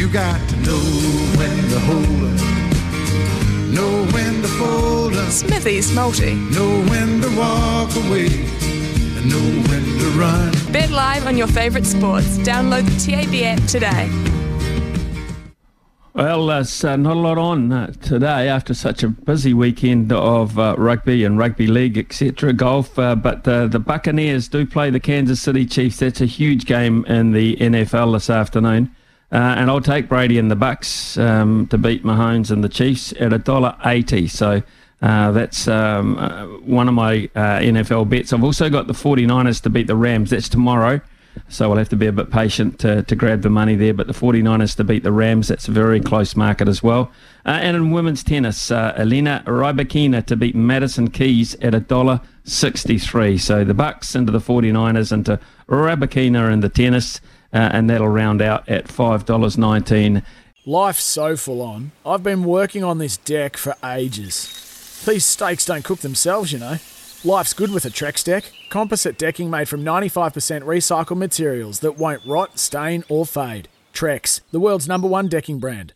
You got to know when to hold up, know when to fold up, Smithy's Multi. know when to walk away, and know when to run. Bet live on your favourite sports. Download the TAB app today. Well, there's uh, not a lot on uh, today after such a busy weekend of uh, rugby and rugby league, etc., golf. Uh, but uh, the Buccaneers do play the Kansas City Chiefs. That's a huge game in the NFL this afternoon. Uh, and I'll take Brady and the Bucs um, to beat Mahomes and the Chiefs at a dollar eighty. So uh, that's um, uh, one of my uh, NFL bets. I've also got the 49ers to beat the Rams. That's tomorrow. So we'll have to be a bit patient to, to grab the money there. But the 49ers to beat the Rams, that's a very close market as well. Uh, and in women's tennis, uh, Elena Rybakina to beat Madison Keys at a dollar sixty-three. So the Bucs into the 49ers into Rybakina in the tennis, uh, and that'll round out at five dollars nineteen. Life's so full on. I've been working on this deck for ages. These steaks don't cook themselves, you know. Life's good with a Trex deck. Composite decking made from 95% recycled materials that won't rot, stain, or fade. Trex, the world's number one decking brand.